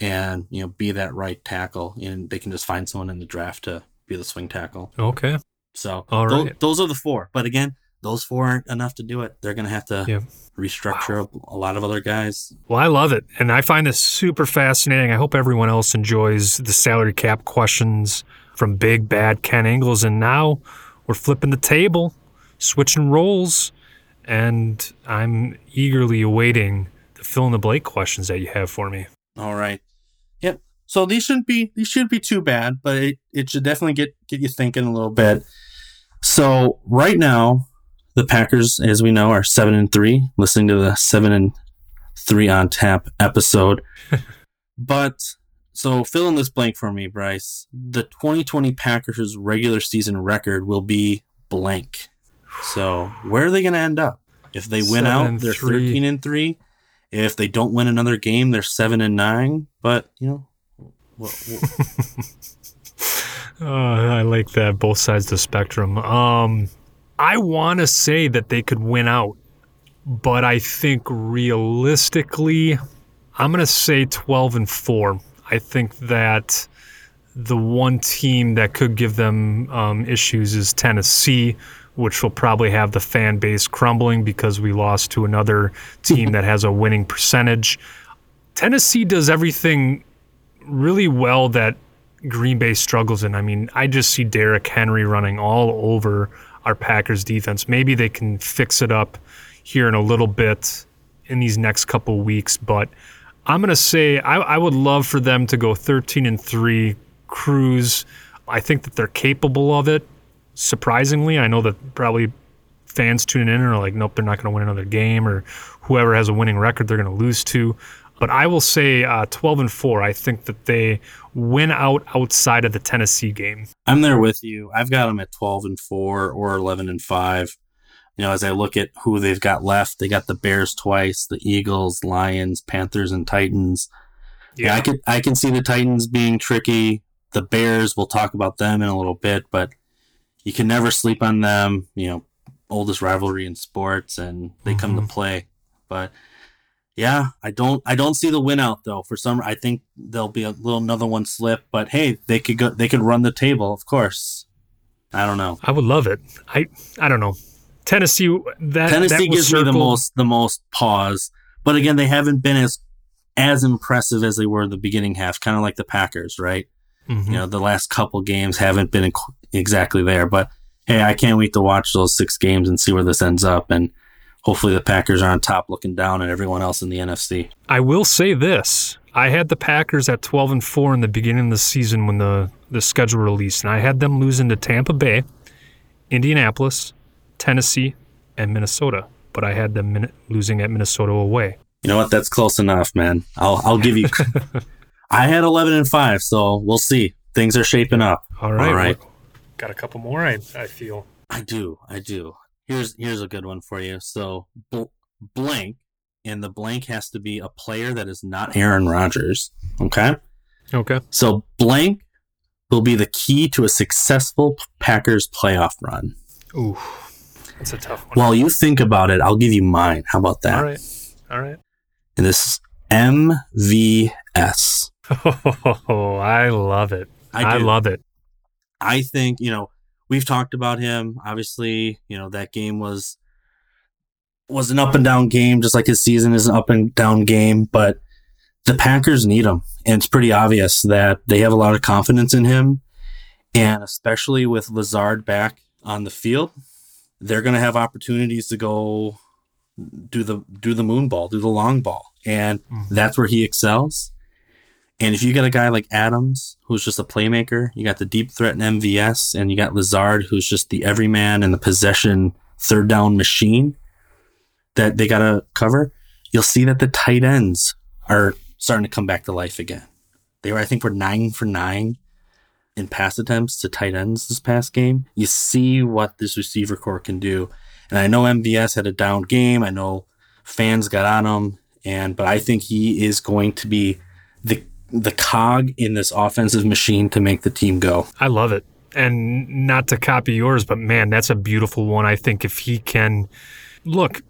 and you know be that right tackle, and they can just find someone in the draft to be the swing tackle. Okay. So All right. those are the four. But again, those four aren't enough to do it. They're going to have to restructure a, a lot of other guys. Well, I love it. And I find this super fascinating. I hope everyone else enjoys the salary cap questions from Big Bad Ken Ingles. And now we're flipping the table, switching roles, and I'm eagerly awaiting the fill in the blank questions that you have for me. All right. Yep. So these shouldn't be these shouldn't be too bad, but it, it should definitely get get you thinking a little bit. So right now, the Packers, as we know, are seven and three. Listening to the seven and three on tap episode, but so fill in this blank for me, Brice. The 2020 Packers regular season record will be blank. So where are they going to end up? If they win Seven out, they're three. 13 and three. If they don't win another game, they're seven and nine. But you know, what, Uh, I like that both sides of the spectrum. Um, I want to say that they could win out, but I think realistically, I'm going to say 12 and four. I think that the one team that could give them um, issues is Tennessee, which will probably have the fan base crumbling because we lost to another team that has a winning percentage. Tennessee does everything really well that Green Bay struggles in. I mean, I just see Derrick Henry running all over our Packers defense. Maybe they can fix it up here in a little bit in these next couple weeks, but I'm going to say I, I would love for them to go 13 and 3, cruise. I think that they're capable of it. Surprisingly, I know that probably fans tuning in are like, nope, they're not going to win another game, or whoever has a winning record, they're going to lose to. But I will say uh, 12 and 4. I think that they win out outside of the Tennessee game. I'm there with you. I've got them at 12 and 4 or 11 and 5. You know, as I look at who they've got left, they got the Bears twice, the Eagles, Lions, Panthers, and Titans. Yeah, I can I can see the Titans being tricky. The Bears, we'll talk about them in a little bit, but you can never sleep on them. You know, oldest rivalry in sports, and they come to play. But yeah, I don't I don't see the win out though. For some, I think there'll be a little another one slip. But hey, they could go. They could run the table, of course. I don't know. I would love it. I I don't know. Tennessee that Tennessee that gives me the most the most pause, but again, they haven't been as as impressive as they were in the beginning half. Kind of like the Packers, right? Mhm. You know, the last couple games haven't been exactly there. But hey, I can't wait to watch those six games and see where this ends up. And hopefully, the Packers are on top, looking down at everyone else in the NFC. I will say this. I had the Packers at 12 and 4 in the beginning of the season when the, the schedule released, and I had them losing to Tampa Bay, Indianapolis, Tennessee, and Minnesota. But I had them min- losing at Minnesota away. You know what? That's close enough, man. I'll I'll give you. I had eleven and five, so we'll see. Things are shaping up. All right. All right. well, got a couple more, I, I feel. I do. I do. Here's here's a good one for you. So bl- blank, and the blank has to be a player that is not Aaron Rodgers. Okay. Okay. So blank will be the key to a successful Packers playoff run. Ooh, that's a tough one. While you think about it, I'll give you mine. How about that? All right. All right. And this is MVS. Oh, I love it. I I, love it. I think, you know, we've talked about him. Obviously, you know, that game was was an up and down game, just like his season is an up and down game, but the Packers need him. And it's pretty obvious that they have a lot of confidence in him. And especially with Lazard back on the field, they're gonna have opportunities to go do the do the moon ball, do the long ball. And mm-hmm. that's where he excels. And if you got a guy like Adams, who's just a playmaker, you got the deep threat in MVS, and you got Lazard, who's just the everyman and the possession third down machine that they got to cover, you'll see that the tight ends are starting to come back to life again. They were, I think, were nine for nine in pass attempts to tight ends this past game. You see what this receiver corps can do. And I know MVS had a down game. I know fans got on him, and but I think he is going to be the the cog in this offensive machine to make the team go. I love it. And not to copy yours, but man, that's a beautiful one. I think if he can look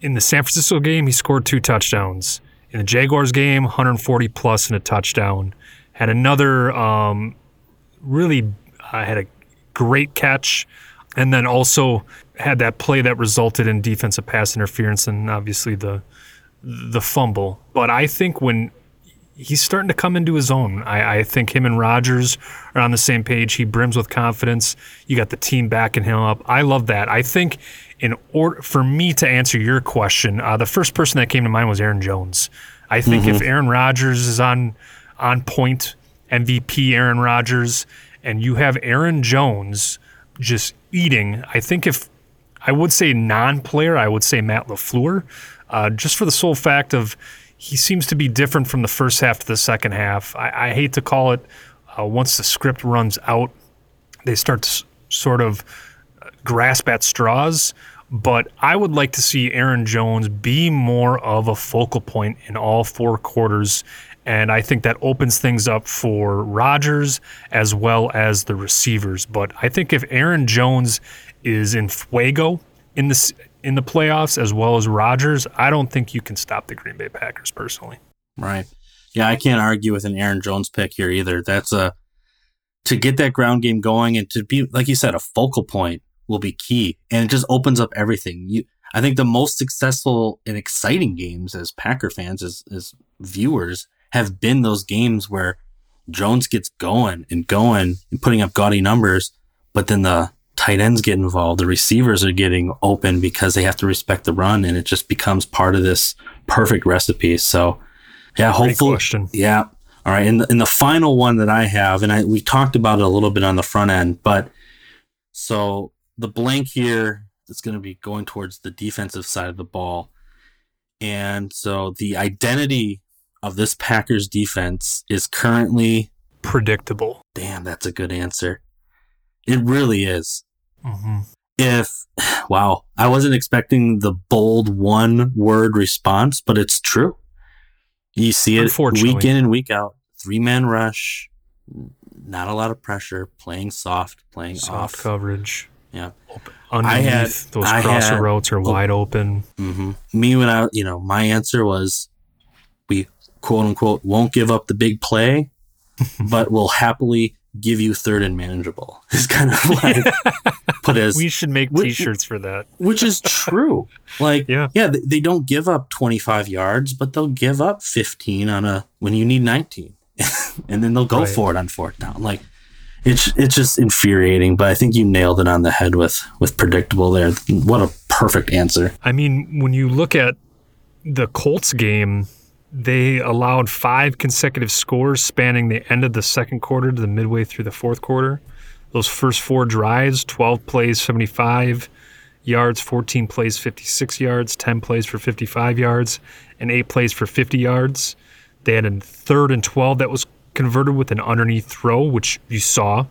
in the San Francisco game, he scored two touchdowns. In the Jaguars game, 140 plus and a touchdown. Had another um, really uh, had a great catch, and then also had that play that resulted in defensive pass interference and obviously the the fumble. But I think when he's starting to come into his own. I, I think him and Rodgers are on the same page. He brims with confidence. You got the team backing him up. I love that. I think in order for me to answer your question, uh, the first person that came to mind was Aaron Jones. I think if Aaron Rodgers is on on point, MVP Aaron Rodgers, and you have Aaron Jones just eating, I think if I would say non-player, I would say Matt LaFleur, uh, just for the sole fact of he seems to be different from the first half to the second half. I, I hate to call it. Uh, once the script runs out, they start to s- sort of uh, grasp at straws. But I would like to see Aaron Jones be more of a focal point in all four quarters And I think that opens things up for Rodgers as well as the receivers. But I think if Aaron Jones is in fuego in this in the playoffs as well as Rodgers, I don't think you can stop the Green Bay Packers personally. Right. Yeah, I can't argue with an Aaron Jones pick here either. That's a to get that ground game going and to be like you said a focal point will be key and it just opens up everything. You I think the most successful and exciting games as Packer fans as as viewers have been those games where Jones gets going and going and putting up gaudy numbers, but then the tight ends get involved. The receivers are getting open because they have to respect the run, and it just becomes part of this perfect recipe. So, yeah, hopefully, question. yeah. All right, and the, and the final one that I have, and I we talked about it a little bit on the front end, but so the blank here is going to be going towards the defensive side of the ball, and so the identity of this Packers defense is currently Predictable. damn. That's a good answer. It really is. Hmm if wow i wasn't expecting the bold one word response but it's true. You see it week in and week out. Three man rush not a lot of pressure playing soft playing Soft off. coverage. yeah. Underneath had- those I crosser had- routes are wide open. hmm me when i you know my answer was we quote unquote won't give up the big play but will happily give you third and manageable is kind of like put as We should make Which- T-shirts for that. which is true. Like, Yeah. yeah, they, they don't give up 25 yards, but they'll give up 15 on a when you need 19, and then they'll go Right. for it on fourth down. Like, it's it's just infuriating. But I think you nailed it on the head with with predictable there. What a perfect answer. I mean, when you look at the Colts game, they allowed five consecutive scores spanning the end of the second quarter to the midway through the fourth quarter. Those first four drives 12 plays, 75 yards, 14 plays, 56 yards, 10 plays for 55 yards, and eight plays for 50 yards. They had a third and 12 that was converted with an underneath throw, which you saw.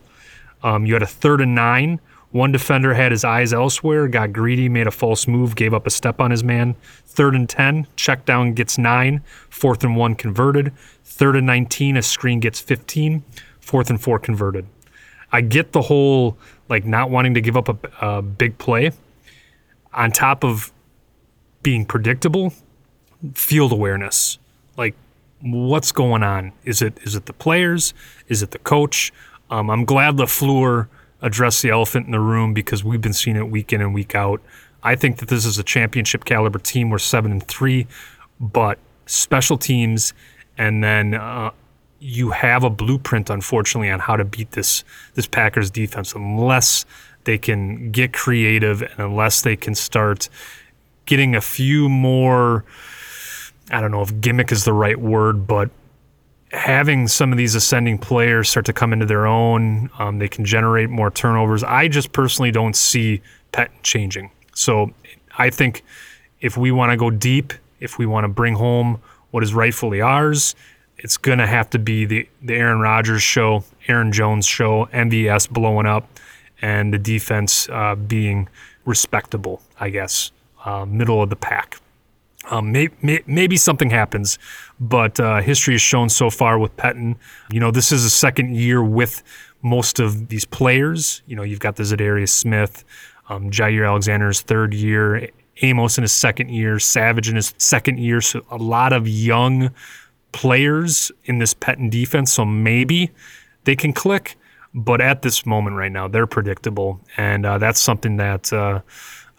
Um, you had a third and nine. One defender had his eyes elsewhere, got greedy, made a false move, gave up a step on his man. Third and 10, check down gets nine. Fourth and one converted. Third and 19, a screen gets 15. Fourth and four converted. I get the whole like not wanting to give up a, a big play on top of being predictable, field awareness. Like what's going on? Is it is it the players? Is it the coach? Um, I'm glad LaFleur addressed the elephant in the room because we've been seeing it week in and week out. I think that this is a championship caliber team. We're seven and three, but special teams, and then uh, you have a blueprint, unfortunately, on how to beat this this Packers defense unless they can get creative and unless they can start getting a few more. I don't know if gimmick is the right word, but having some of these ascending players start to come into their own, um, they can generate more turnovers. I just personally don't see Pettine changing. So I think if we want to go deep, if we want to bring home what is rightfully ours, it's going to have to be the, the Aaron Rodgers show, Aaron Jones show, MVS blowing up, and the defense uh, being respectable, I guess, uh, middle of the pack. Um, may, may, maybe something happens, but uh, history has shown so far with Pettine. You know, this is a second year with most of these players. You know, you've got the Za'Darius Smith, um, Jaire Alexander's third year, Amos in his second year, Savage in his second year. So a lot of young players in this Pettine defense. So maybe they can click, but at this moment right now, they're predictable, and uh, that's something that. Uh,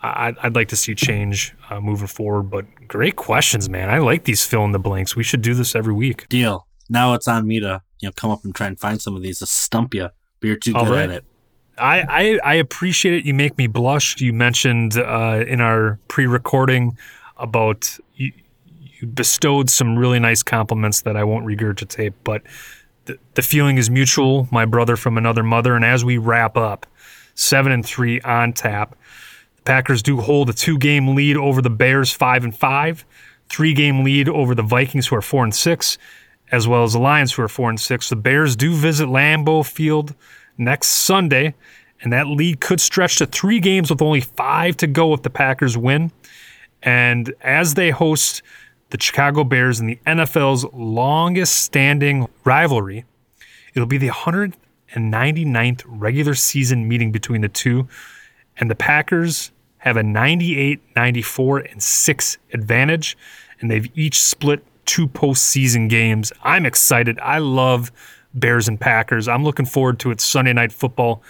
I'd, I'd like to see change uh, moving forward. But great questions, man. I like these fill in the blanks. We should do this every week. Deal. Now it's on me to you know come up and try and find some of these to stump you, but you're too All good right. at it. I, I, I appreciate it. You make me blush. You mentioned uh, in our pre recording about you, you bestowed some really nice compliments that I won't regurgitate, but the, the feeling is mutual. My brother from another mother. And as we wrap up, seven and three on tap. Packers do hold a two-game lead over the Bears, five and five, three-game lead over the Vikings, who are four and six, as well as the Lions, who are four and six. The Bears do visit Lambeau Field next Sunday, and that lead could stretch to three games with only five to go if the Packers win. And as they host the Chicago Bears in the NFL's longest standing rivalry. It'll be the 199th regular season meeting between the two, and the Packers have a 98, 94, and 6 advantage, and they've each split two postseason games. I'm excited. I love Bears and Packers. I'm looking forward to it Sunday night football.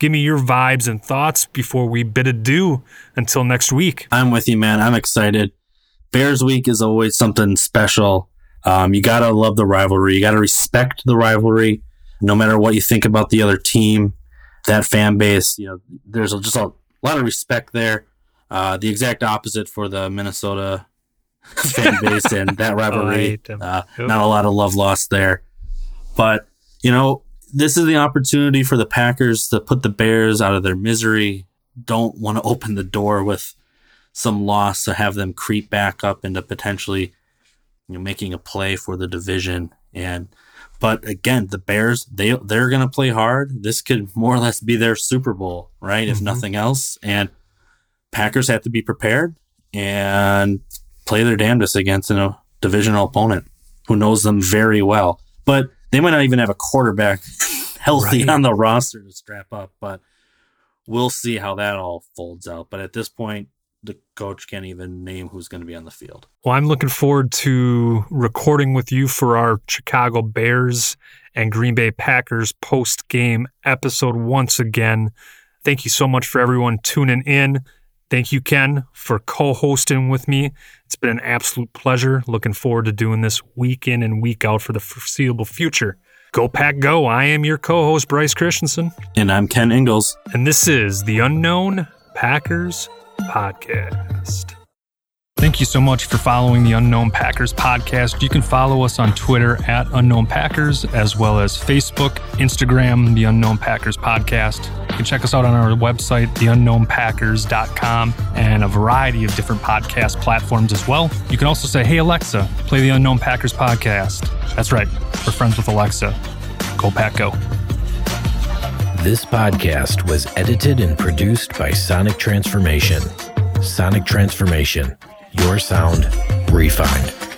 Give me your vibes and thoughts before we bid adieu until next week. I'm with you, man. I'm excited. Bears week is always something special. Um, you gotta love the rivalry. You gotta respect the rivalry, no matter what you think about the other team. That fan base, you know, there's just a lot of respect there. Uh, the exact opposite for the Minnesota fan base and that rivalry. hate. Uh, Yep. not a lot of love lost there. But, you know, this is the opportunity for the Packers to put the Bears out of their misery. Don't want to open the door with some loss to have them creep back up into potentially you know making a play for the division and but again the bears they they're going to play hard. This could more or less be their super bowl right if mm-hmm. nothing else. And packers have to be prepared and play their damnedest against a divisional opponent who knows them very well. But they might not even have a quarterback healthy Right. on the roster to strap up but we'll see how that all folds out. But at this point the coach can't even name who's going to be on the field Well, I'm looking forward to recording with you for our Chicago Bears and Green Bay Packers post game episode once again. Thank you so much for everyone tuning in. Thank you, Ken, for co hosting with me. It's been an absolute pleasure. Looking forward to doing this week in and week out for the foreseeable future. Go Pack Go. I am your co host, Brice Christensen, and i'm ken ingalls and this is the Unknown Packers Podcast. Thank you so much for following the Unknown Packers podcast. You can follow us on Twitter at Unknown Packers, as well as Facebook, Instagram, the Unknown Packers podcast. You can check us out on our website, theunknownpackers.com, and a variety of different podcast platforms as well. You can also say, Hey, Alexa, play the Unknown Packers podcast. That's right, we're friends with Alexa. Go Pack Go. This podcast was edited and produced by Sonic Transformation. Sonic Transformation, your sound refined.